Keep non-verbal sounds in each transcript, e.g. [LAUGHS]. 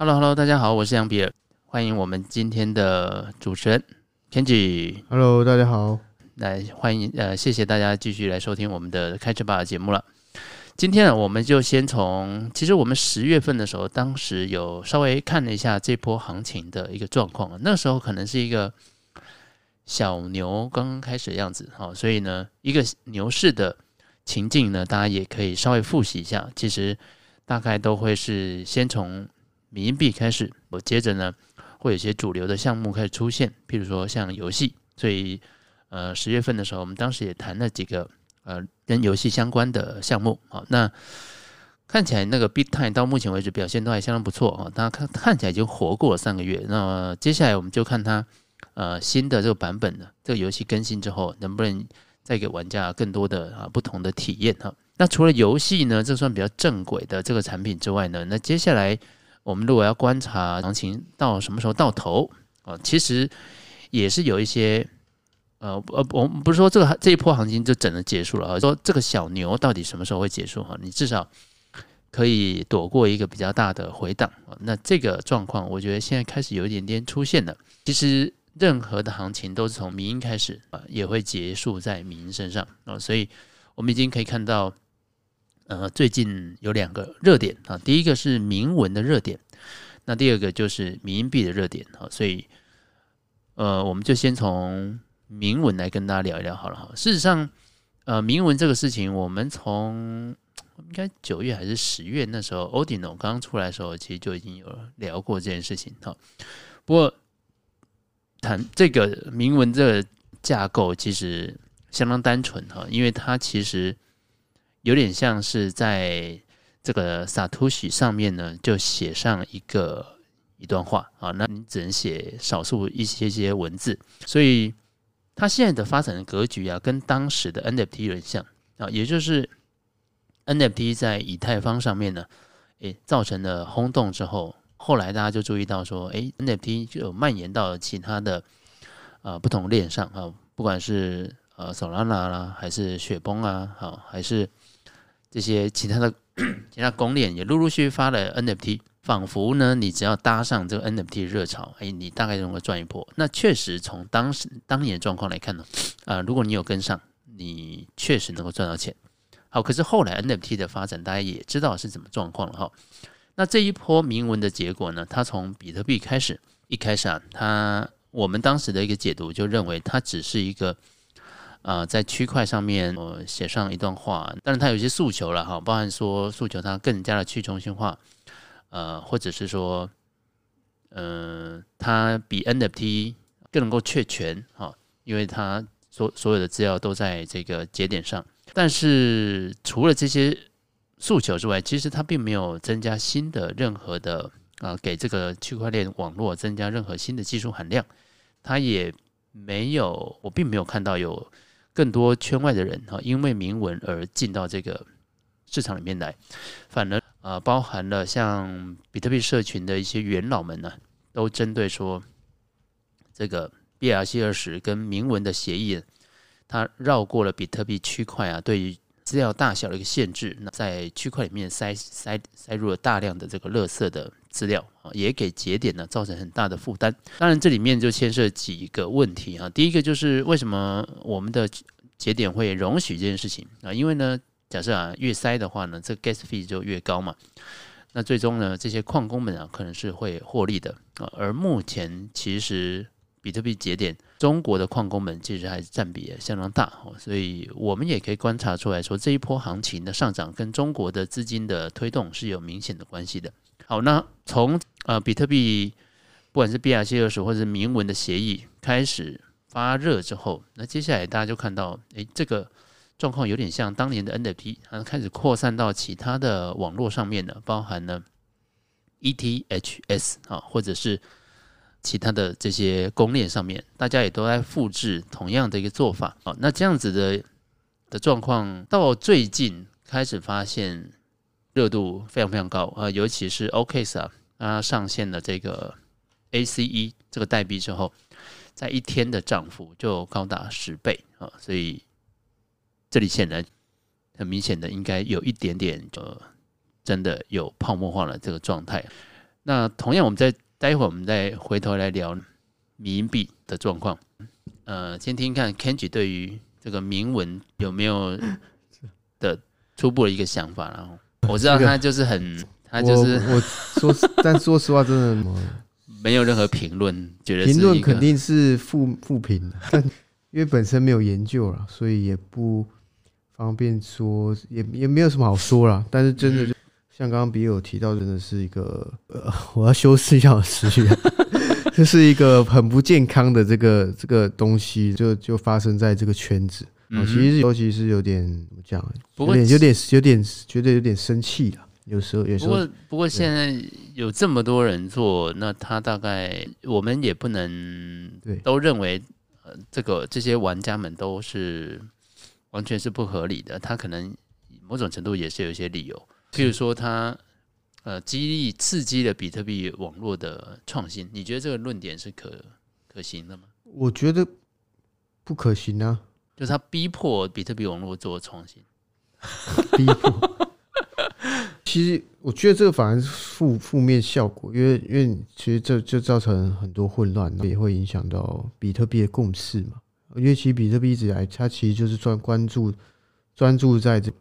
Hello，Hello，hello, 大家好，我是杨比尔，欢迎我们今天的主持人 Kenji。Hello，大家好，来欢迎呃，谢谢大家继续来收听我们的开车吧的节目了。今天呢，我们就先从其实我们十月份的时候，当时有稍微看了一下这波行情的一个状况，那时候可能是一个小牛刚刚开始的样子，好，所以呢，一个牛市的情境呢，大家也可以稍微复习一下，其实大概都会是先从。民币开始，我接着呢，会有些主流的项目开始出现，譬如说像游戏，所以呃十月份的时候，我们当时也谈了几个呃跟游戏相关的项目，好，那看起来那个 BitTime 到目前为止表现都还相当不错啊，大家看看起来已经活过了三个月，那接下来我们就看它呃新的这个版本的这个游戏更新之后，能不能再给玩家更多的啊不同的体验哈。那除了游戏呢，这算比较正轨的这个产品之外呢，那接下来。我们如果要观察行情到什么时候到头啊，其实也是有一些呃呃，我们不是说这个这一波行情就整个结束了啊，说这个小牛到底什么时候会结束哈？你至少可以躲过一个比较大的回档啊。那这个状况，我觉得现在开始有一点点出现了。其实任何的行情都是从民营开始啊，也会结束在民营身上啊，所以我们已经可以看到。呃，最近有两个热点啊，第一个是铭文的热点，那第二个就是民币的热点哈，所以呃，我们就先从铭文来跟大家聊一聊好了哈。事实上，呃，铭文这个事情，我们从应该九月还是十月那时候，Ordinal 刚刚出来的时候，其实就已经有聊过这件事情哈。不过谈这个铭文这个架构其实相当单纯哈，因为它其实。有点像是在这个 Satoshi 上面呢，就写上一个一段话。啊，那你只能写少数一些些文字，所以它现在的发展的格局啊，跟当时的 NFT 有点像。啊，也就是 NFT 在以太坊上面呢，诶，造成了轰动之后，后来大家就注意到说，诶，NFT 就蔓延到了其他的啊不同链上。啊，不管是呃 Solana 啦，还是雪崩啊，好，还是这些其他的 [CLEARS THROAT] 其他公链也陆陆续续发了 NFT，仿佛呢，你只要搭上这个 NFT 热潮，哎，你大概能够赚一波。那确实从当时当年的状况来看呢，啊、如果你有跟上，你确实能够赚到钱。好，可是后来 NFT 的发展，大家也知道是怎么状况了哈。那这一波铭文的结果呢，它从比特币开始，一开始啊，它我们当时的一个解读就认为它只是一个。啊、呃，在区块上面，我写上一段话，但是它有一些诉求了哈，包含说诉求它更加的去中心化，呃，或者是说，嗯、呃，它比 NFT 更能够确权哈，因为它所所有的资料都在这个节点上。但是除了这些诉求之外，其实它并没有增加新的任何的啊、给这个区块链网络增加任何新的技术含量，它也没有，我并没有看到有。更多圈外的人哈，因为铭文而进到这个市场里面来，反而啊，包含了像比特币社群的一些元老们呢，都针对说这个 BRC20 跟铭文的协议，它绕过了比特币区块啊，对于资料大小的一个限制，那在区块里面塞塞塞入了大量的这个垃圾的资料啊，也给节点呢造成很大的负担。当然，这里面就牵涉几个问题啊。第一个就是为什么我们的节点会容许这件事情啊？因为呢，假设啊越塞的话呢，这个 gas fee 就越高嘛。那最终呢，这些矿工们啊可能是会获利的啊。而目前其实比特币节点中国的矿工们其实还是占比也相当大，所以我们也可以观察出来说，这一波行情的上涨跟中国的资金的推动是有明显的关系的。好，那从呃比特币不管是 BRC20 或者是铭文的协议开始发热之后，那接下来大家就看到，诶，这个状况有点像当年的 NFT，它开始扩散到其他的网络上面了，包含了 ETHS 啊，或者是其他的这些公链上面，大家也都在复制同样的一个做法。好，那这样子的的状况到最近开始发现。热度非常非常高啊，尤其是 OKX 啊，它上线了这个 ACE 这个代币之后，在一天的涨幅就高达十倍啊，所以这里显然很明显的应该有一点点呃，真的有泡沫化了这个状态。那同样，我们再待会儿我们再回头来聊冥币的状况。呃，先听看 Kenji 对于这个铭文有没有的初步的一个想法。然后 [LAUGHS] 我知道他就是很，他就是我，我 [LAUGHS] 说，但说实话，真的 [LAUGHS] 没有任何评论，觉得评论肯定是负负评因为本身没有研究了，所以也不方便说，也也没有什么好说了。但是真的就像刚刚比友提到，真的是一个呃，我要修饰一下我的词语，这是一个很不健康的这个这个东西，就就发生在这个圈子。嗯、其实尤其是有点怎么讲，有点有点有点觉得有点生气了。有时候有时候，不过不过现在有这么多人做，那他大概我们也不能都认为。呃这个这些玩家们都是完全是不合理的，他可能某种程度也是有一些理由，譬如说他呃激励刺激了比特币网络的创新，你觉得这个论点是可可行的吗？我觉得不可行啊，就是他逼迫比特币网络做创新，[LAUGHS] 逼迫。其实我觉得这个反而是负负面效果，因为因为其实这就造成很多混乱，也会影响到比特币的共识嘛。因为其实比特币一直以来，它其实就是专关注专注在这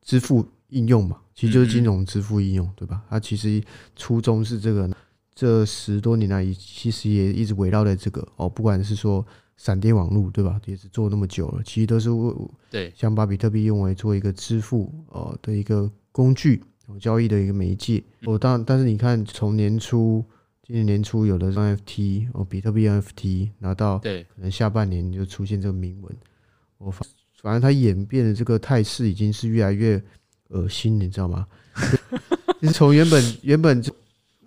支付应用嘛，其实就是金融支付应用，对吧？它其实初衷是这个，这十多年来其实也一直围绕在这个哦，不管是说闪电网络，对吧？也是做那么久了，其实都是为对想把比特币用来做一个支付呃的一个。工具交易的一个媒介，我当但是你看，从年初今年年初有的 NFT 哦，比特币 NFT 拿到，对，可能下半年就出现这个铭文，我反反正它演变的这个态势已经是越来越恶心，你知道吗？其 [LAUGHS] 实从原本原本就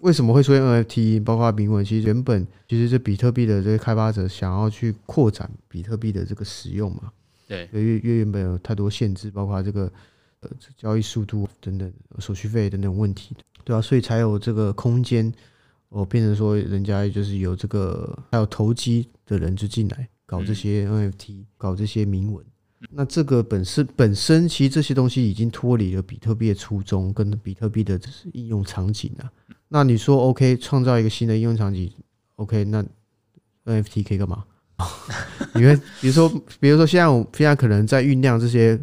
为什么会出现 NFT，包括铭文，其实原本其实是比特币的这些开发者想要去扩展比特币的这个使用嘛，对，因为因为原本有太多限制，包括这个。呃，交易速度等等，手续费等等问题，对啊，所以才有这个空间，哦，变成说人家就是有这个还有投机的人就进来搞这些 NFT，搞这些铭文。那这个本身本身其实这些东西已经脱离了比特币的初衷跟比特币的应用场景了。那你说 OK，创造一个新的应用场景，OK，那 NFT 可以干嘛？[LAUGHS] 因为比如说，比如说现在我现在可能在酝酿这些。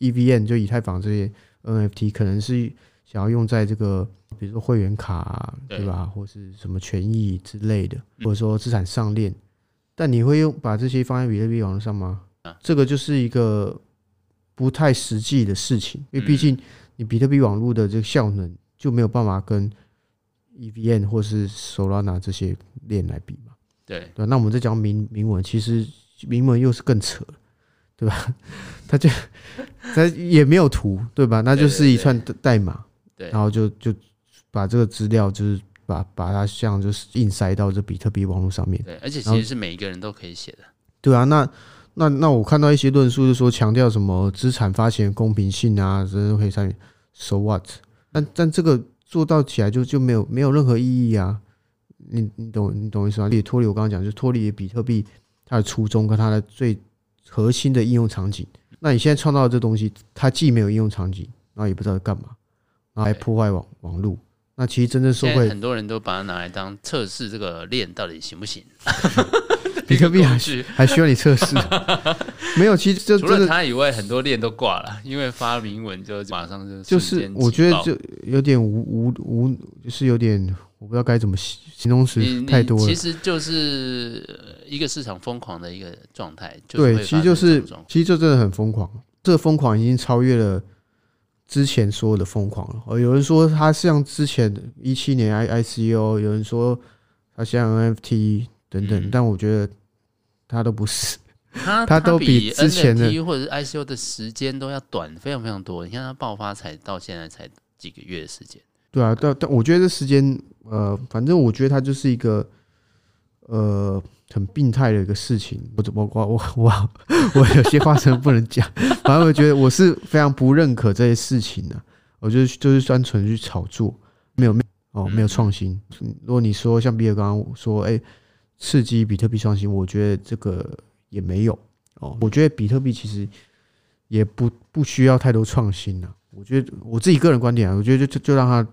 EVM 就以太坊这些 NFT 可能是想要用在这个，比如说会员卡、啊，对吧？或是什么权益之类的，或者说资产上链。但你会用把这些放在比特币网络上吗？这个就是一个不太实际的事情，因为毕竟你比特币网络的这个效能就没有办法跟 EVM 或是 Solana 这些链来比嘛。对对，那我们在讲明明文，其实明文又是更扯。对吧？[LAUGHS] 它就它也没有图，对吧？那就是一串代码，对，然后就就把这个资料，就是把把它像就是硬塞到这比特币网络上面。对，而且其实是每一个人都可以写的。对啊，那那那我看到一些论述，是说强调什么资产发行公平性啊，这都可以参与。So what？但但这个做到起来就就没有没有任何意义啊！你你懂你懂我意思吗？也脱离我刚刚讲，就脱离比特币它的初衷跟它的最。核心的应用场景，那你现在创造的这东西，它既没有应用场景，然后也不知道干嘛，然后还破坏网网络。那其实真正受惠，很多人都把它拿来当测试这个链到底行不行。[LAUGHS] 比特币还需还需要你测试？[LAUGHS] 没有，其实就除了它以外，很多链都挂了，因为发明文就马上就就是我觉得就有点无无无，就是有点。我不知道该怎么形容词太多了。其实就是一个市场疯狂的一个状态。对，其实就是其实就真的很疯狂。这个疯狂已经超越了之前所有的疯狂了。有人说它像之前一七年 I ICO，有人说它像 NFT 等等，但我觉得它都不是。它 [LAUGHS] 都比之前的或者是 ICO 的时间都要短，非常非常多。你看它爆发才到现在才几个月的时间。对啊，但但我觉得这时间。呃，反正我觉得它就是一个呃很病态的一个事情。我怎么我我我 [LAUGHS] 我有些话真的不能讲。[LAUGHS] 反正我觉得我是非常不认可这些事情的。我觉得就是单纯去炒作，没有没有哦没有创新。如果你说像比尔刚刚说，哎，刺激比特币创新，我觉得这个也没有哦。我觉得比特币其实也不不需要太多创新了。我觉得我自己个人观点啊，我觉得就就就让它。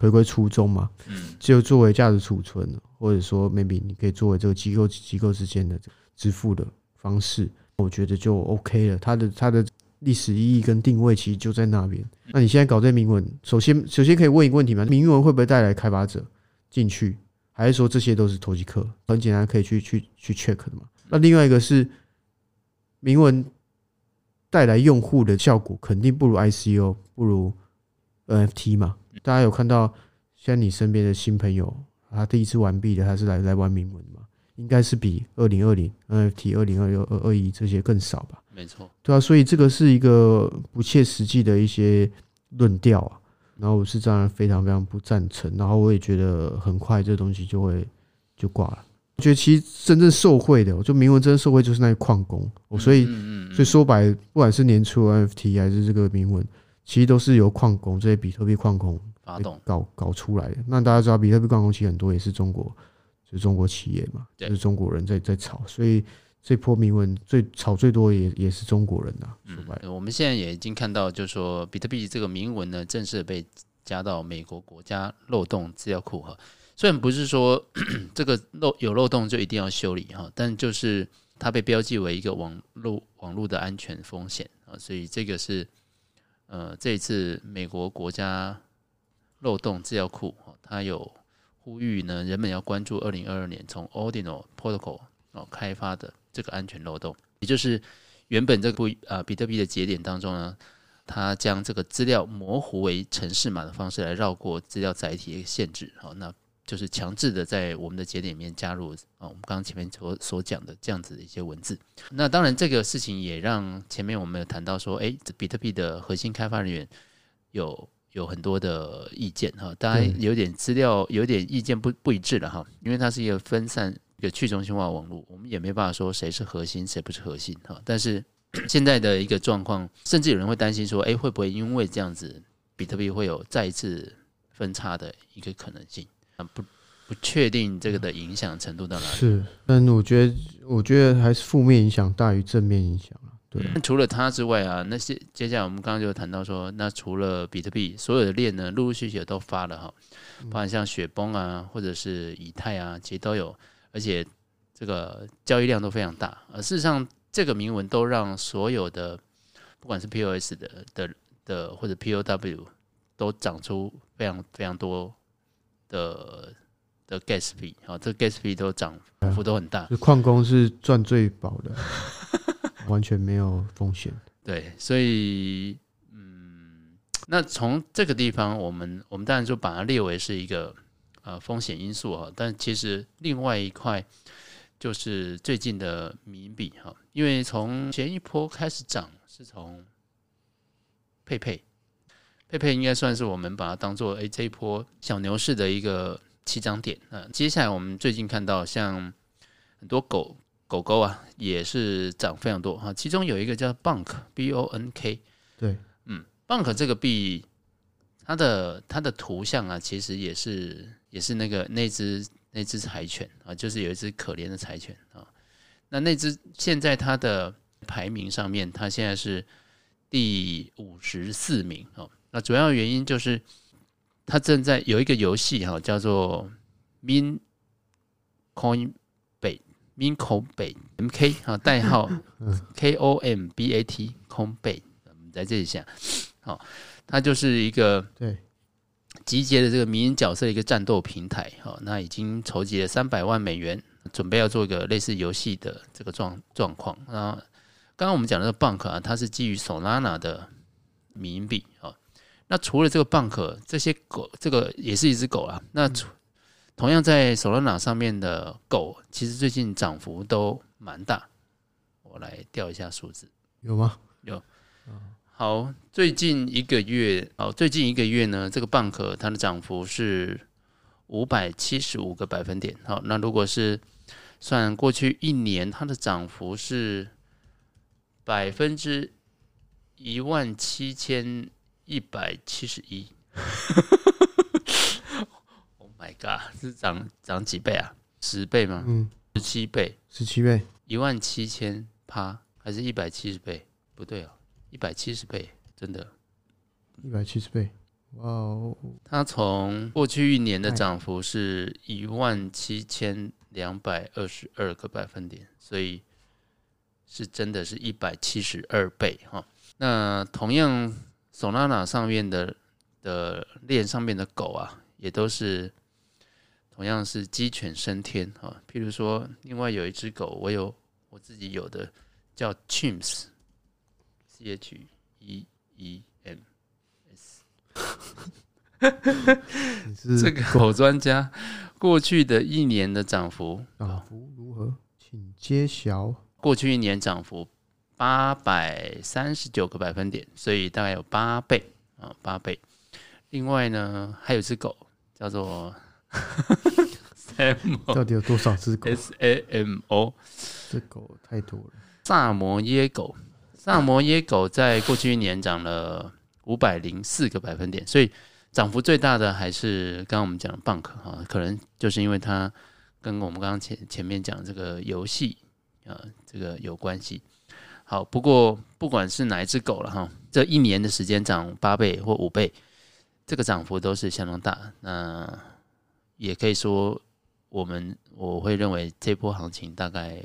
回归初衷嘛，嗯，就作为价值储存，或者说 maybe 你可以作为这个机构机构之间的支付的方式，我觉得就 OK 了。它的它的历史意义跟定位其实就在那边。那你现在搞这铭文，首先首先可以问一个问题嘛，铭文会不会带来开发者进去，还是说这些都是投机客？很简单可以去去去 check 的嘛。那另外一个是铭文带来用户的效果，肯定不如 ICO，不如 NFT 嘛。大家有看到，像你身边的新朋友，他第一次玩币的，他是来来玩铭文的嘛？应该是比二零二零 NFT、二零二六、二二一这些更少吧？没错，对啊，所以这个是一个不切实际的一些论调啊。然后我是当然非常非常不赞成，然后我也觉得很快这东西就会就挂了。我觉得其实真正受惠的，我就铭文真正受惠就是那些矿工。所以，所以说白，不管是年初 NFT 还是这个铭文。其实都是由矿工这些比特币矿工发动搞搞出来的。那大家知道，比特币矿工其实很多也是中国，就是中国企业嘛，就是中国人在在炒。所以这波铭文最炒最多也也是中国人呐。说白了，我们现在也已经看到，就是说比特币这个铭文呢，正式被加到美国国家漏洞资料库哈。虽然不是说 [COUGHS] 这个漏有漏洞就一定要修理哈，但就是它被标记为一个网络网络的安全风险啊，所以这个是。呃，这一次美国国家漏洞资料库，它有呼吁呢，人们要关注二零二二年从 Ordinal Protocol 哦开发的这个安全漏洞，也就是原本这个呃比特币的节点当中呢，它将这个资料模糊为城市码的方式来绕过资料载体的限制，好，那。就是强制的在我们的节点里面加入啊，我们刚刚前面所所讲的这样子的一些文字。那当然，这个事情也让前面我们有谈到说，诶，比特币的核心开发人员有有很多的意见哈，当然有点资料有点意见不不一致了哈，因为它是一个分散一个去中心化网络，我们也没办法说谁是核心谁不是核心哈。但是 [CLEARS THROAT] 现在的一个状况，甚至有人会担心说，诶，会不会因为这样子，比特币会有再一次分叉的一个可能性？啊，不不确定这个的影响程度到哪里？是，但我觉得，我觉得还是负面影响大于正面影响啊。对，嗯，除了它之外啊，那些接下来我们刚刚就谈到说，那除了比特币，所有的链呢，陆陆续续都发了哈，包含像雪崩啊，或者是以太啊，其实都有，而且这个交易量都非常大。而事实上，这个铭文都让所有的，不管是 POS 的的的或者 POW，都涨出非常非常多。的的 gas fee 啊，这个 gas fee 都涨幅都很大。矿工是赚最饱的，完全没有风险。[LAUGHS] 对，所以嗯，那从这个地方，我们我们当然就把它列为是一个呃风险因素哈。但其实另外一块就是最近的民币哈，因为从前一波开始涨是从佩佩。佩佩应该算是我们把它当做诶这一波小牛市的一个起涨点啊。接下来我们最近看到像很多狗狗狗啊，也是涨非常多哈。其中有一个叫 Bonk B O N K，对，嗯，Bonk 这个币，它的它的图像啊，其实也是也是那个那只那只柴犬啊，就是有一只可怜的柴犬啊。那那只现在它的排名上面，它现在是第五十四名哦。那主要原因就是，它正在有一个游戏哈，叫做 Min Coin Bait Min Coin Bait M K 啊，代号 [LAUGHS] K O M B A T Coin Bait，我们在这里想，好，它就是一个对集结的这个迷因角色的一个战斗平台哈，那已经筹集了三百万美元，准备要做一个类似游戏的这个状状况。那刚刚我们讲的这个 Bank 啊，它是基于 Solana 的民营币啊。那除了这个 Bank，这些狗，这个也是一只狗啊。那同样在 Solana 上面的狗，其实最近涨幅都蛮大。我来调一下数字，有吗？有。好，最近一个月，哦，最近一个月呢，这个 Bonk 它的涨幅是五百七十五个百分点。好，那如果是算过去一年，它的涨幅是百分之一万七千。一百七十一，[LAUGHS] Oh my god！是涨涨几倍啊？十倍吗？嗯，十七倍，十七倍，一万七千趴，还是一百七十倍？不对哦，一百七十倍，真的，一百七十倍，哇哦，它从过去一年的涨幅是一万七千两百二十二个百分点，所以是真的是一百七十二倍哈。那同样，Solana 上面的的链上面的狗啊，也都是同样是鸡犬升天哈。譬如说，另外有一只狗，我有我自己有的叫 H E E M S。这个狗专家过去的一年的涨幅，涨幅如何？请揭晓。过去一年涨幅。八百三十九个百分点，所以大概有八倍啊，八倍。另外呢，还有只狗叫做 [LAUGHS] Samo，到底有多少只狗？S A M O，这狗太多了。萨摩耶狗，萨摩耶狗在过去一年涨了五百零四个百分点，所以涨幅最大的还是刚刚我们讲的 Bonk 哈，可能就是因为它跟我们刚刚前前面讲这个游戏啊，这个有关系。好，不过不管是哪一只狗了哈，这一年的时间涨八倍或五倍，这个涨幅都是相当大。那也可以说，我们我会认为这波行情大概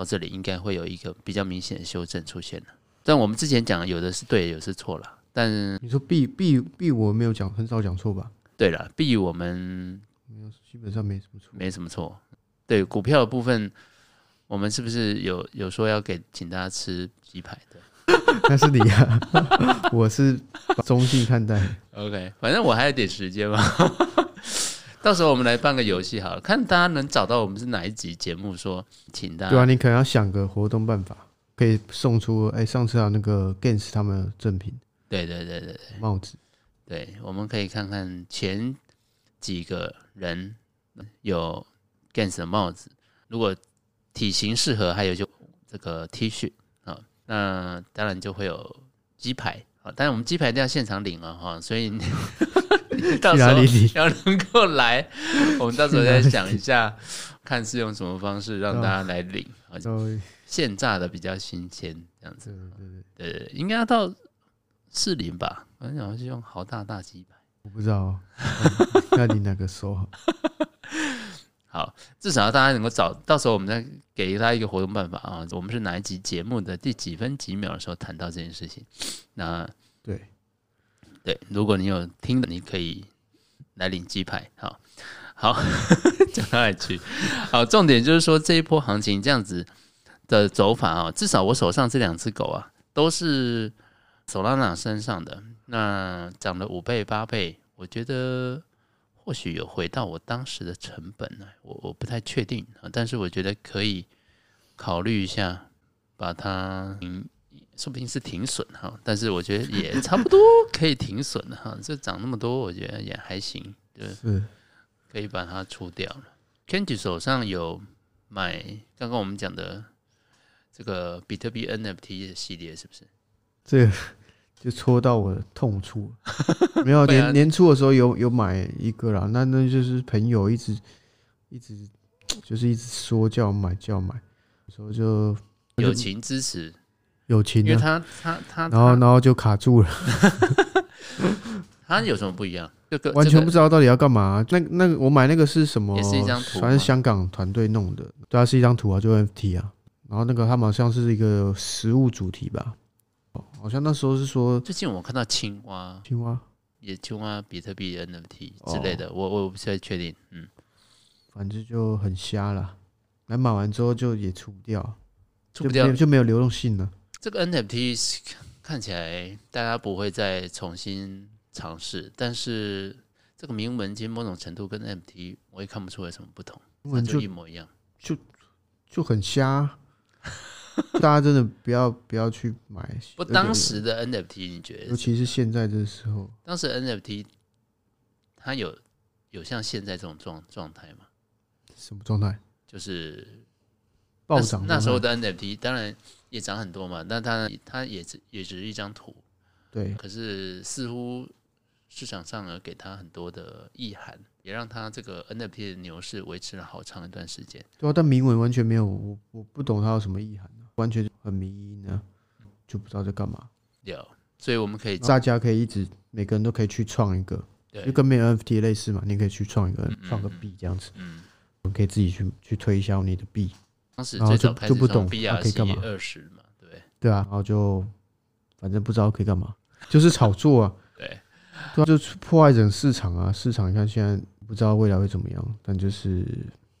到这里应该会有一个比较明显的修正出现了。但我们之前讲有的是对，有的是错了。但你说 B B B 我没有讲，很少讲错吧？对了，B 我们没有，基本上没什么错，没什么错。对股票的部分。我们是不是有有说要给请大家吃鸡排的？[LAUGHS] 那是你啊，[LAUGHS] 我是中性看待。OK，反正我还有点时间嘛，到时候我们来办个游戏好了，看大家能找到我们是哪一集节目说请大家。对啊，你可能要想个活动办法，可以送出哎、欸，上次啊那个 Gans 他们的赠品，对对对对对，帽子，对，我们可以看看前几个人有 Gans 的帽子，如果。体型适合，还有就这个 T 恤啊，那当然就会有鸡排啊，但是我们鸡排一定要现场领了哈，所以 [LAUGHS] 到时候要能够来，[LAUGHS] 我们到时候再想一下，看是用什么方式让大家来领啊，现炸的比较新鲜这样子，对对对，应该要到四零吧，反正好像是用豪大大鸡排，我不知道，[LAUGHS] 那你哪个说好。好，至少要大家能够找到时候，我们再给他一个活动办法啊。我们是哪一集节目的第几分几秒的时候谈到这件事情？那对对，如果你有听的，你可以来领鸡排。好，好，[LAUGHS] 讲到哪去？好，重点就是说这一波行情这样子的走法啊，至少我手上这两只狗啊，都是 Solana 身上的，那涨了五倍八倍，我觉得。或许有回到我当时的成本呢，我我不太确定啊，但是我觉得可以考虑一下，把它，说不定是停损哈，但是我觉得也差不多 [LAUGHS] 可以停损了哈，这涨那么多，我觉得也还行，就是可以把它出掉了。Kenji 手上有买刚刚我们讲的这个比特币 NFT 的系列，是不是？这个。就戳到我的痛处，[LAUGHS] 没有年年初的时候有有买一个啦，那那就是朋友一直一直就是一直说叫我买叫我买，所以就友情支持，友情，因为他他他，然后然后就卡住了，[LAUGHS] 他有什么不一样？这个完全不知道到底要干嘛。那那个我买那个是什么？也是一张图，反正香港团队弄的，对啊，是一张图啊，就 NFT 啊，然后那个他们好像是一个实物主题吧。哦好像那时候是说，最近我看到青蛙，青蛙也青蛙比特币 NFT 之类的，我我不太确定，嗯，反正就很瞎了。来买完之后就也出不掉，出不掉就，就没有流动性了。这个 NFT 看起来大家不会再重新尝试，但是这个铭文其实某种程度跟 NFT 我也看不出有什么不同，它就一模一样，就就很瞎。[LAUGHS] 大家真的不要不要去买。不，当时的 NFT 你觉得？尤其是现在这时候，当时 NFT 它有有像现在这种状状态吗？什么状态？就是暴涨。那时候的 NFT 当然也涨很多嘛，但它它也只也只是一张图。对。可是似乎市场上呢，给它很多的意涵，也让它这个 NFT 的牛市维持了好长一段时间。对啊，但铭文完全没有，我我不懂它有什么意涵。完全很迷因呢，就不知道在干嘛。有，所以我们可以大家可以一直每个人都可以去创一个，就跟没有 NFT 类似嘛，你可以去创一个创个币这样子，嗯，我们可以自己去去推销你的币。当时最早开始就不懂可以干嘛二十嘛，对对啊，然后就反正不知道可以干嘛，就是炒作啊，[LAUGHS] 对，对啊，就是破坏整市场啊，市场你看现在不知道未来会怎么样，但就是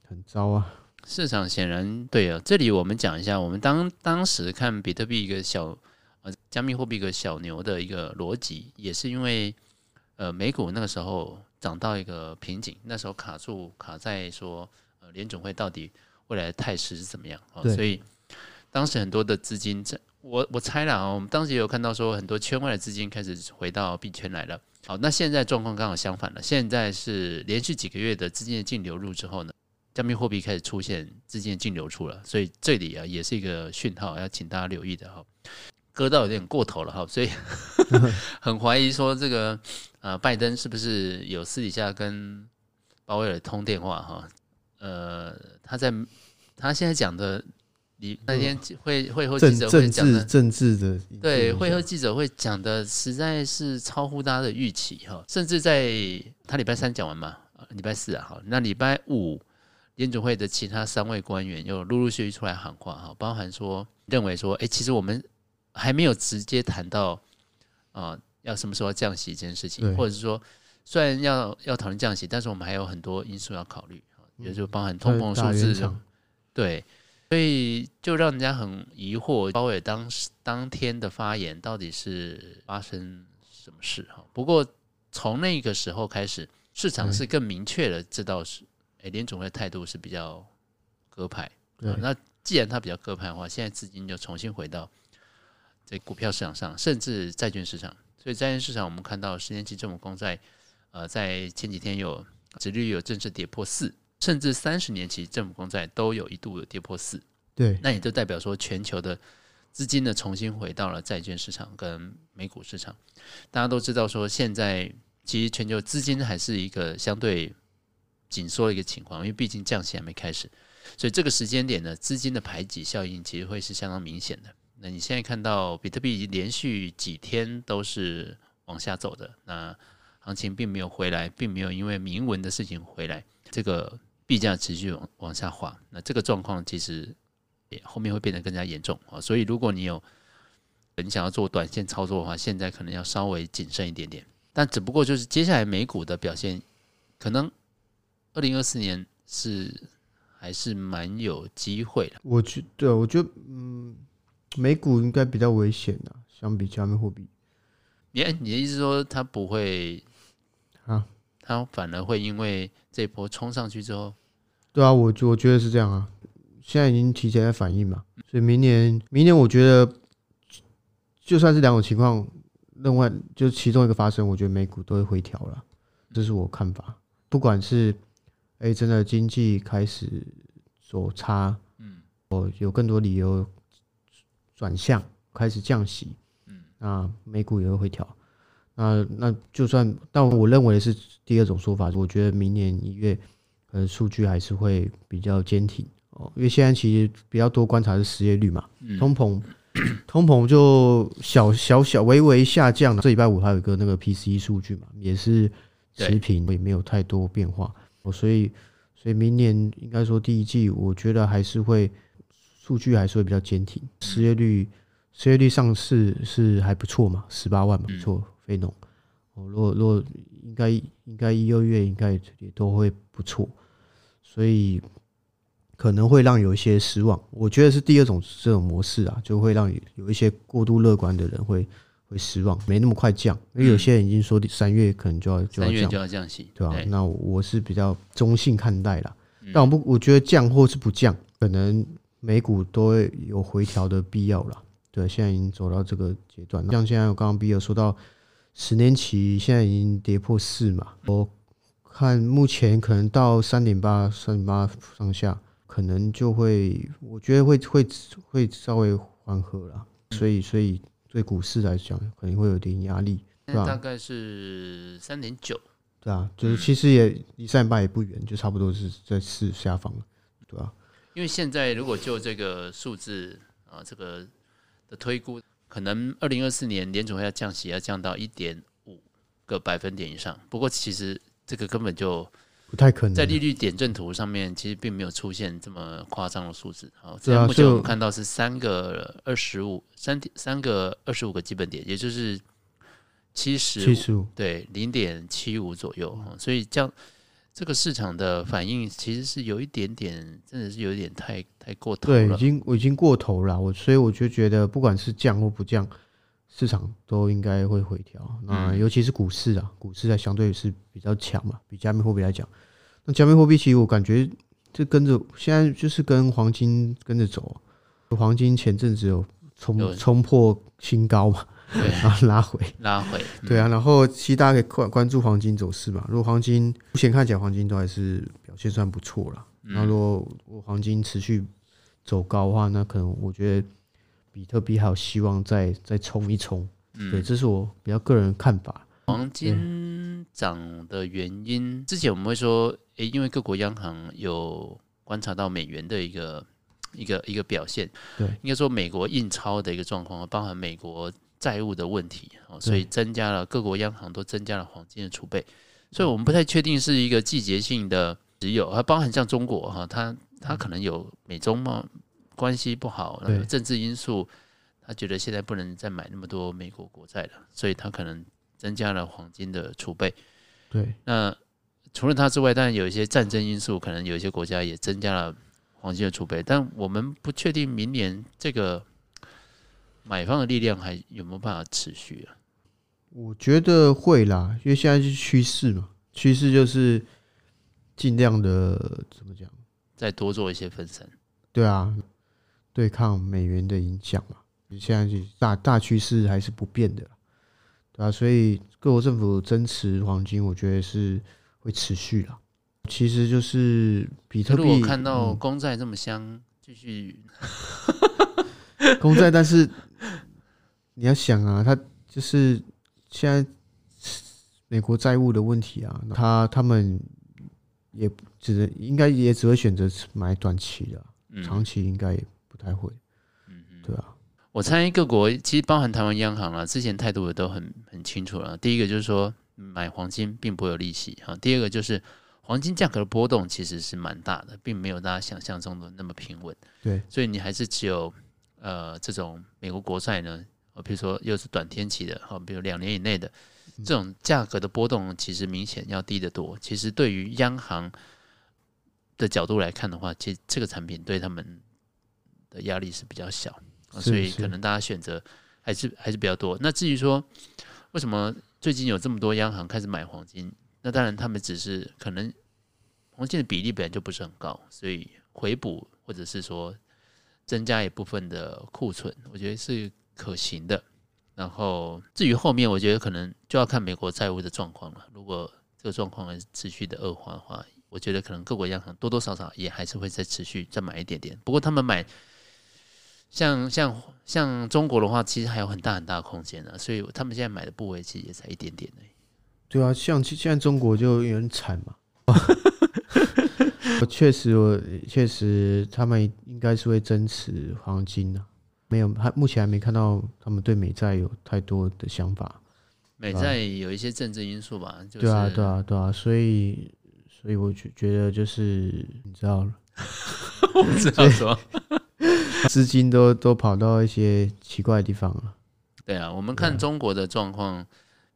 很糟啊。市场显然对啊，这里我们讲一下，我们当当时看比特币一个小呃加密货币一个小牛的一个逻辑，也是因为呃美股那个时候涨到一个瓶颈，那时候卡住卡在说呃联总会到底。未来的态势是怎么样？哦，所以当时很多的资金，在我我猜了啊，我们当时也有看到说，很多圈外的资金开始回到币圈来了。好，那现在状况刚好相反了，现在是连续几个月的资金的净流入之后呢，加密货币开始出现资金的净流出了，所以这里啊也是一个讯号，要请大家留意的哈。割到有点过头了哈，所以 [LAUGHS] [LAUGHS] 很怀疑说这个呃拜登是不是有私底下跟鲍威尔通电话哈？呃，他在他现在讲的，你那天会会后记者会讲的政治的，对会后记者会讲的实在是超乎大家的预期哈，甚至在他礼拜三讲完嘛，礼拜四啊哈，那礼拜五联准会的其他三位官员又陆陆续续出来喊话哈，包含说认为说，哎，其实我们还没有直接谈到啊要什么时候降息这件事情，或者是说虽然要要讨论降息，但是我们还有很多因素要考虑。也就包含通膨数字，对，所以就让人家很疑惑，鲍威尔当时当天的发言到底是发生什么事哈？不过从那个时候开始，市场是更明确的知道是，哎，联总会态度是比较鸽派。那既然它比较鸽派的话，现在资金就重新回到在股票市场上，甚至债券市场。所以债券市场，我们看到十年期政府公债，呃，在前几天有殖利率有正式跌破四。甚至三十年期政府公债都有一度的跌破四，对，那也就代表说全球的资金呢重新回到了债券市场跟美股市场。大家都知道说，现在其实全球资金还是一个相对紧缩的一个情况，因为毕竟降息还没开始，所以这个时间点呢，资金的排挤效应其实会是相当明显的。那你现在看到比特币已经连续几天都是往下走的，那行情并没有回来，并没有因为明文的事情回来，这个。币价持续往往下滑，那这个状况其实也后面会变得更加严重啊。所以如果你有你想要做短线操作的话，现在可能要稍微谨慎一点点。但只不过就是接下来美股的表现，可能二零二四年是还是蛮有机会的。我觉对，我觉得嗯，美股应该比较危险的，相比加密货币。你你的意思说它不会啊？它反而会因为这波冲上去之后？对啊，我我觉得是这样啊，现在已经提前在反应嘛，所以明年明年我觉得就算是两种情况，另外就其中一个发生，我觉得美股都会回调了，这是我看法。不管是哎、欸、真的经济开始走差，嗯，哦有更多理由转向开始降息，嗯，那美股也会回调。那那就算，但我认为是第二种说法，我觉得明年一月。呃，数据还是会比较坚挺哦，因为现在其实比较多观察是失业率嘛，通膨，[CLEARS THROAT] 通膨就小小小微微下降了。这礼拜五还有一个那个 PCE 数据嘛，也是持平，也没有太多变化。哦，所以所以明年应该说第一季，我觉得还是会数据还是会比较坚挺。失业率失业率上市是还不错嘛，十八万嘛，不错，非农。哦，如果如果应该应该一二月应该也都会不错。所以可能会让有一些失望，我觉得是第二种这种模式啊，就会让有一些过度乐观的人会会失望，没那么快降，因为有些人已经说三月可能就要就要降，就要降息，对吧？那我是比较中性看待啦，但我不我觉得降或是不降，可能美股都会有回调的必要啦。对，现在已经走到这个阶段，像现在我刚刚比尔说到十年期现在已经跌破四嘛，我。看目前可能到三点八、三点八上下，可能就会，我觉得会会会稍微缓和了，所以所以对股市来讲，可能会有点压力，对吧？大概是三点九，对啊，就是其实也离三点八也不远，就差不多是在四下方了，对吧？因为现在如果就这个数字啊，这个的推估，可能二零二四年联总会要降息，要降到一点五个百分点以上。不过其实这个根本就不太可能，在利率点阵图上面其实并没有出现这么夸张的数字。好，这样目前我们看到是三个二十五三三个二十五个基本点，也就是七十七十五对零点七五左右。所以这样。这个市场的反应其实是有一点点，真的是有一点太太过头了。对，已经我已经过头了。我所以我就觉得，不管是降或不降，市场都应该会回调。那尤其是股市啊，股市在相对是比较强嘛，比加密货币来讲。那加密货币其实我感觉就跟着现在就是跟黄金跟着走。黄金前阵子有冲冲破新高嘛。[LAUGHS] 然后拉回，拉回，对啊，然后其实大家可以关关注黄金走势嘛。如果黄金目前看起来黄金都还是表现算不错了，那如果如果黄金持续走高的话，那可能我觉得比特币还有希望再再冲一冲。对，这是我比较个人看法。黄金涨的原因，之前我们会说，诶，因为各国央行有观察到美元的一个一个一个表现，对，应该说美国印钞的一个状况，包含美国。债务的问题，所以增加了各国央行都增加了黄金的储备，所以我们不太确定是一个季节性的持有，还包含像中国哈，它它可能有美中贸关系不好，政治因素，他觉得现在不能再买那么多美国国债了，所以他可能增加了黄金的储备。对，那除了它之外，当然有一些战争因素，可能有一些国家也增加了黄金的储备，但我们不确定明年这个。买方的力量还有没有办法持续啊？我觉得会啦，因为现在是趋势嘛，趋势就是尽量的怎么讲，再多做一些分散。对啊，对抗美元的影响嘛。现在是大大趋势还是不变的，对啊，所以各国政府增持黄金，我觉得是会持续啦。其实就是比特币，看到公债这么香，继续 [LAUGHS] 公债，但是。你要想啊，它就是现在美国债务的问题啊，他他们也只能应该也只会选择买短期的，长期应该太会。嗯嗯，对啊，我猜各国其实包含台湾央行啊，之前态度也都很很清楚了。第一个就是说买黄金并不会有利息哈，第二个就是黄金价格的波动其实是蛮大的，并没有大家想象中的那么平稳。对，所以你还是只有呃这种美国国债呢。比如说又是短天期的，哈，比如两年以内的这种价格的波动，其实明显要低得多。其实对于央行的角度来看的话，其实这个产品对他们的压力是比较小，所以可能大家选择还是还是比较多。那至于说为什么最近有这么多央行开始买黄金，那当然他们只是可能黄金的比例本来就不是很高，所以回补或者是说增加一部分的库存，我觉得是。可行的，然后至于后面，我觉得可能就要看美国债务的状况了。如果这个状况还是持续的恶化的话，我觉得可能各国央行多多少少也还是会再持续再买一点点。不过他们买像像像中国的话，其实还有很大很大的空间呢，所以他们现在买的部位其实也才一点点而已。对啊，像现在中国就有点惨嘛。我 [LAUGHS] 确实，我确实他们应该是会增持黄金的。没有，还目前还没看到他们对美债有太多的想法。美债有一些政治因素吧？就是、对啊，对啊，对啊，所以，所以我觉觉得就是你知道了，[LAUGHS] 我不知道说，[LAUGHS] 资金都都跑到一些奇怪的地方了。对啊，我们看中国的状况，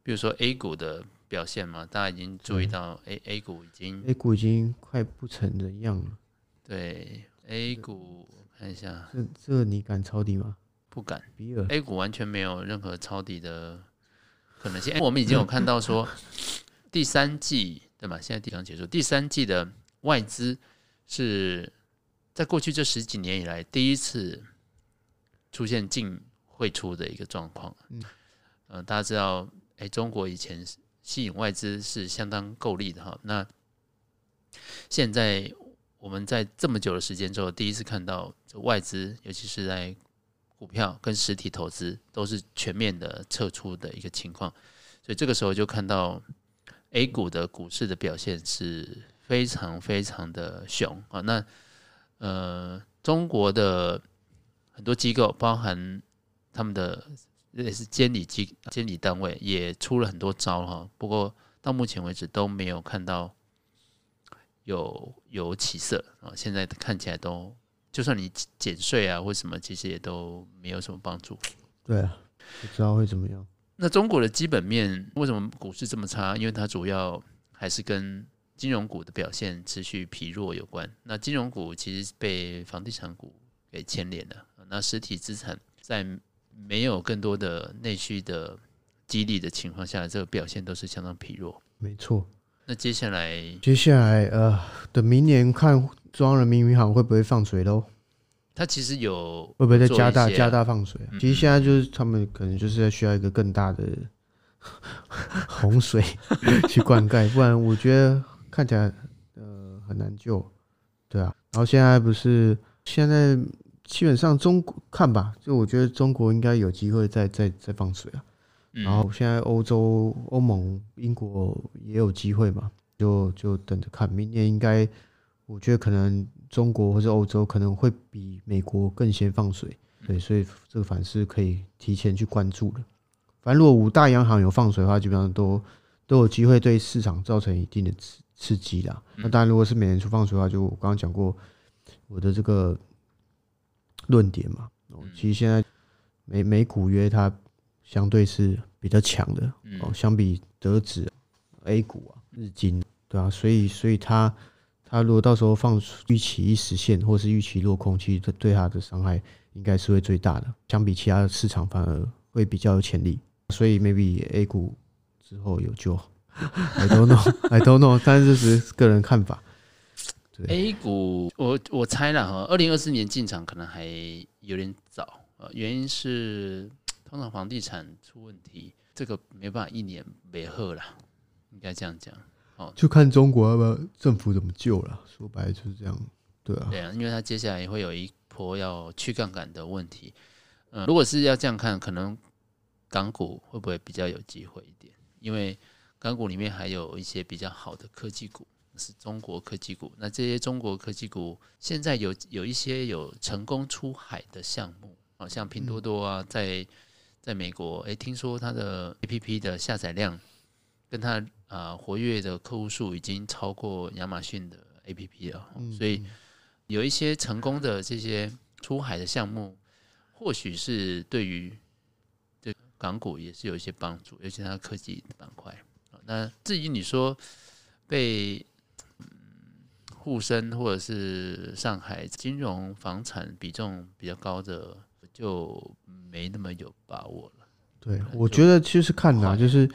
比如说 A 股的表现嘛，大家已经注意到 A A 股已经 A 股已经快不成人样了。对 A 股。看一下，这这你敢抄底吗？不敢。比尔 A 股完全没有任何抄底的可能性。我们已经有看到说，[LAUGHS] 第三季对吧？现在第刚结束，第三季的外资是在过去这十几年以来第一次出现净汇出的一个状况。嗯，呃，大家知道，哎，中国以前吸引外资是相当够力的哈。那现在。我们在这么久的时间之后，第一次看到外资，尤其是在股票跟实体投资都是全面的撤出的一个情况，所以这个时候就看到 A 股的股市的表现是非常非常的熊啊。那呃，中国的很多机构，包含他们的也是监理机监理单位也出了很多招哈，不过到目前为止都没有看到有有起色啊。现在看起来都，就算你减税啊或什么，其实也都没有什么帮助。对啊，不知道会怎么样。那中国的基本面为什么股市这么差？因为它主要还是跟金融股的表现持续疲弱有关。那金融股其实被房地产股给牵连了。那实体资产在没有更多的内需的激励的情况下，这个表现都是相当疲弱。没错。那接下来，接下来呃，等明年看中央人民银行会不会放水喽？它其实有会不会再加大加大放水？嗯、其实现在就是他们可能就是要需要一个更大的 [LAUGHS] 洪水 [LAUGHS] 去灌溉，不然我觉得看起来呃很难救，对啊。然后现在不是现在基本上中国看吧，就我觉得中国应该有机会再再再放水啊。然后现在欧洲、欧盟、英国也有机会嘛，就就等着看，明年应该我觉得可能。中国或者欧洲可能会比美国更先放水，对，所以这个反而是可以提前去关注的。反正如果五大央行有放水的话，基本上都都有机会对市场造成一定的刺刺激啦。那当然，如果是美联储放水的话，就我刚刚讲过我的这个论点嘛。其实现在美美股约它相对是比较强的哦，相比德指、A 股啊、日经，对啊，所以所以它。它如果到时候放预期一实现，或是预期落空，其实对它的伤害应该是会最大的。相比其他的市场，反而会比较有潜力。所以 maybe A 股之后有救，I don't know，I don't know，[LAUGHS] 但是这是个人看法。对 A 股，我我猜了哈，二零二四年进场可能还有点早，呃原因是通常房地产出问题，这个没办法一年没贺了，应该这样讲。哦，就看中国要不要政府怎么救了。说白了就是这样，对啊，对啊，因为它接下来也会有一波要去杠杆的问题。嗯，如果是要这样看，可能港股会不会比较有机会一点？因为港股里面还有一些比较好的科技股，是中国科技股。那这些中国科技股现在有有一些有成功出海的项目，好像拼多多啊，在在美国，诶，听说它的 APP 的下载量跟它。啊，活跃的客户数已经超过亚马逊的 APP 了，所以有一些成功的这些出海的项目，或许是对于这港股也是有一些帮助，尤其它科技板块。那至于你说被沪深或者是上海金融房产比重比较高的，就没那么有把握了。对，我觉得其实看的就是。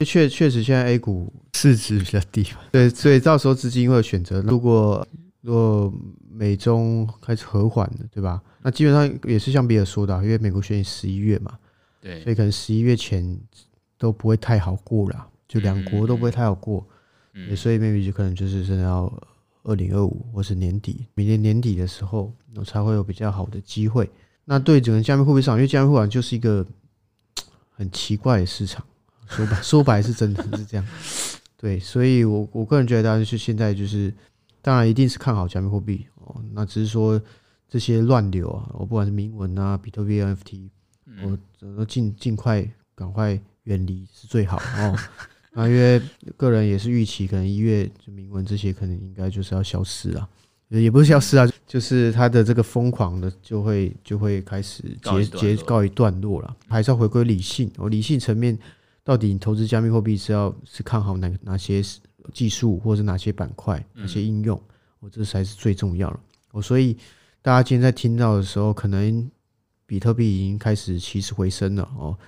确确实，现在 A 股市值比较低，对，所以到时候资金会有选择。如果如果美中开始和缓了，对吧？那基本上也是像比尔说的，因为美国选举十一月嘛，对，所以可能十一月前都不会太好过了，就两国都不会太好过，嗯，所以 maybe 就可能就是真的要二零二五或是年底，明年年底的时候，我才会有比较好的机会。那对整个加密货币市场，因为加密货币就是一个很奇怪的市场。说白 [LAUGHS] 说白是真的是这样，对，所以我我个人觉得，当然是现在就是，当然一定是看好加密货币哦。那只是说这些乱流啊，我不管是铭文啊、比特币、NFT，我都尽尽快赶快远离是最好哦。那因为个人也是预期，可能一月就铭文这些可能应该就是要消失了，也不是消失啊，就是它的这个疯狂的就会就会开始结结告一段落了，还是要回归理性哦，理性层面。到底你投资加密货币是要是看好哪哪些技术，或者是哪些板块、哪些应用？我这才是最重要了。我所以大家今天在听到的时候，可能比特币已经开始起死回生了哦，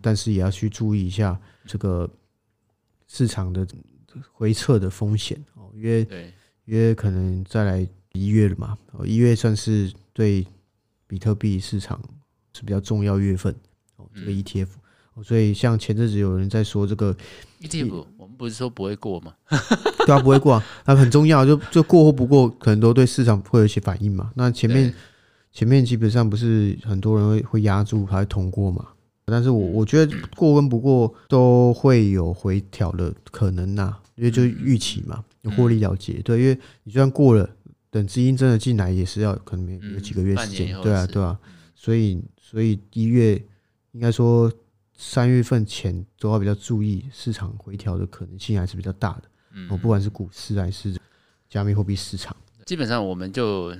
但是也要去注意一下这个市场的回撤的风险哦，因为因为可能再来一月了嘛，一月算是对比特币市场是比较重要月份哦，这个 ETF。所以，像前阵子有人在说这个 ETF，我们不是说不会过吗？[LAUGHS] 对啊，不会过啊，它很重要，就就过或不过，可能都对市场会有一些反应嘛。那前面前面基本上不是很多人会会压住它会通过嘛？但是我我觉得过跟不过都会有回调的可能呐，因为就预期嘛，有获利了结。对，因为你就算过了，等资金真的进来，也是要可能有几个月时间。对啊，对啊。所以所以一月应该说三月份前都要比较注意市场回调的可能性还是比较大的。嗯，不管是股市还是加密货币市场，基本上我们就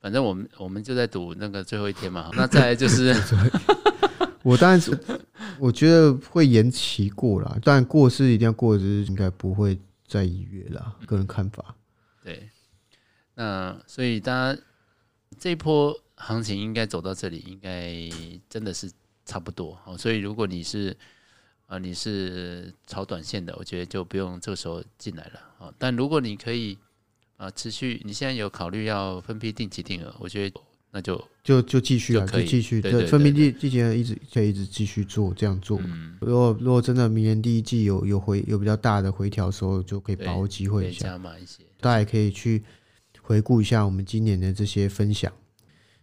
反正我们我们就在赌那个最后一天嘛。那再来就是，我当然是我觉得会延期过啦，但过是一定要过，只是应该不会再一月啦。个人看法。对，那所以大家这一波行情应该走到这里，应该真的是差不多。所以如果你是啊，你是炒短线的，我觉得就不用这个时候进来了啊。但如果你可以啊持续，你现在有考虑要分批定期定额，我觉得那就就就继续啊，就继续对分批定定期一直可以一直继续做这样做。嗯，如果如果真的明年第一季有有回有比较大的回调的时候，就可以把握机会一下，加码一些。大家也可以去回顾一下我们今年的这些分享，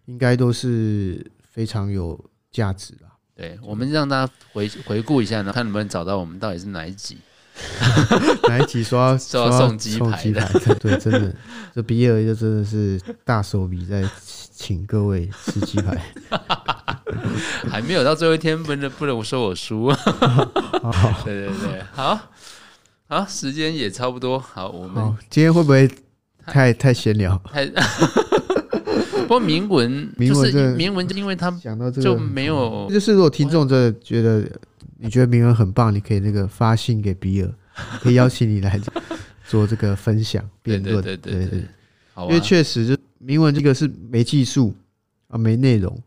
应该都是非常有价值的。对，我们让大家回回顾一下呢，看能不能找到我们到底是哪一集，哪一集说要说要送鸡排的？对，真的，[LAUGHS] 这比尔就真的是大手笔在请各位吃鸡排，[LAUGHS] 还没有到最后一天，不能不能说我输。[LAUGHS] 对对对，好，好，时间也差不多，好，我们今天会不会太太闲聊？太。不过铭文，就是铭文，就因为他讲到这个就没有，就是如果听众真的觉得你觉得铭文很棒，你可以那个发信给比尔，可以邀请你来 [LAUGHS] 做这个分享辩论，对对对对，因为确实就铭文这个是没技术啊，没内容，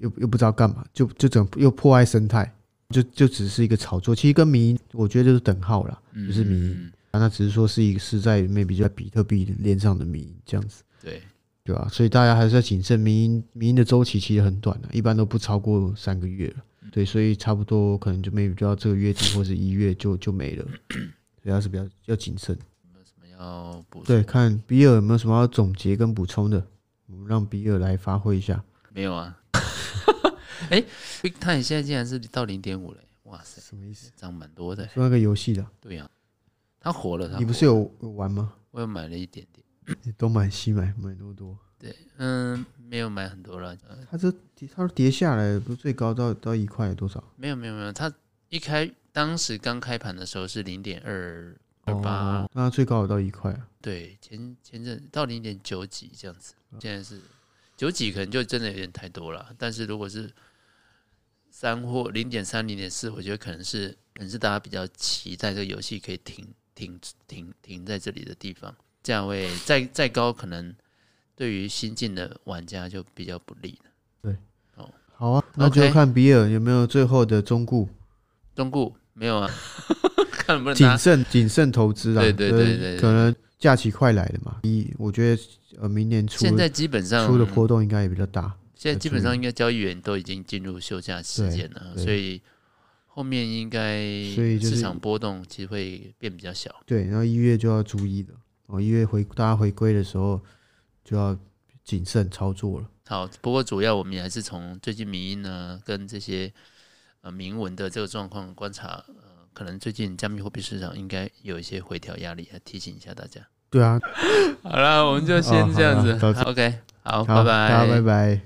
又又不知道干嘛，就就整又破坏生态，就就只是一个炒作，其实跟迷我觉得就是等号了，就是迷，那只是说是一个是在 maybe 在比特币链上的迷这样子，对。对吧？所以大家还是要谨慎。民营民营的周期其实很短的，一般都不超过三个月了。对，所以差不多可能就 maybe 就到这个月底或者一月就就没了。[CLEARS THROAT] 所以还是比较要谨慎。有没有什么要补？对，看比尔有没有什么要总结跟补充的，我们让比尔来发挥一下。没有啊。[LAUGHS] 哎，Bitcoin 现在竟然是到零点五了，哇塞！什么意思？涨蛮多的。说那个游戏的。对呀、啊，他火了，他。你不是有有玩吗？我有买了一点点。东买西买，买那么多。对，嗯，没有买很多了。它这它说跌下来，不是最高到到一块多少？没有没有没有，它一开当时刚开盘的时候是零点二二八，那最高有到一块啊？对，前前阵到零点九几这样子，现在是九几，可能就真的有点太多了。但是如果是三或零点三、零点四，我觉得可能是可能是大家比较期待这个游戏可以停停停停在这里的地方。价位再再高，可能对于新进的玩家就比较不利了。对，哦，好啊，那就看比尔有没有最后的忠告。忠告没有啊？[LAUGHS] 看能不能谨慎谨慎投资啊？对对对对，可能假期快来了嘛。一，我觉得呃，明年初现在基本上出的波动应该也比较大。现在基本上应该交易员都已经进入休假时间了，所以后面应该市场波动其实会变比较小。对，然后一月就要注意了。哦，一月回大家回归的时候就要谨慎操作了。好，不过主要我们也还是从最近民音呢跟这些呃铭文的这个状况观察，呃，可能最近加密货币市场应该有一些回调压力，来提醒一下大家。对啊，[LAUGHS] 好了，我们就先这样子。哦、OK，好，好拜拜，大家拜拜。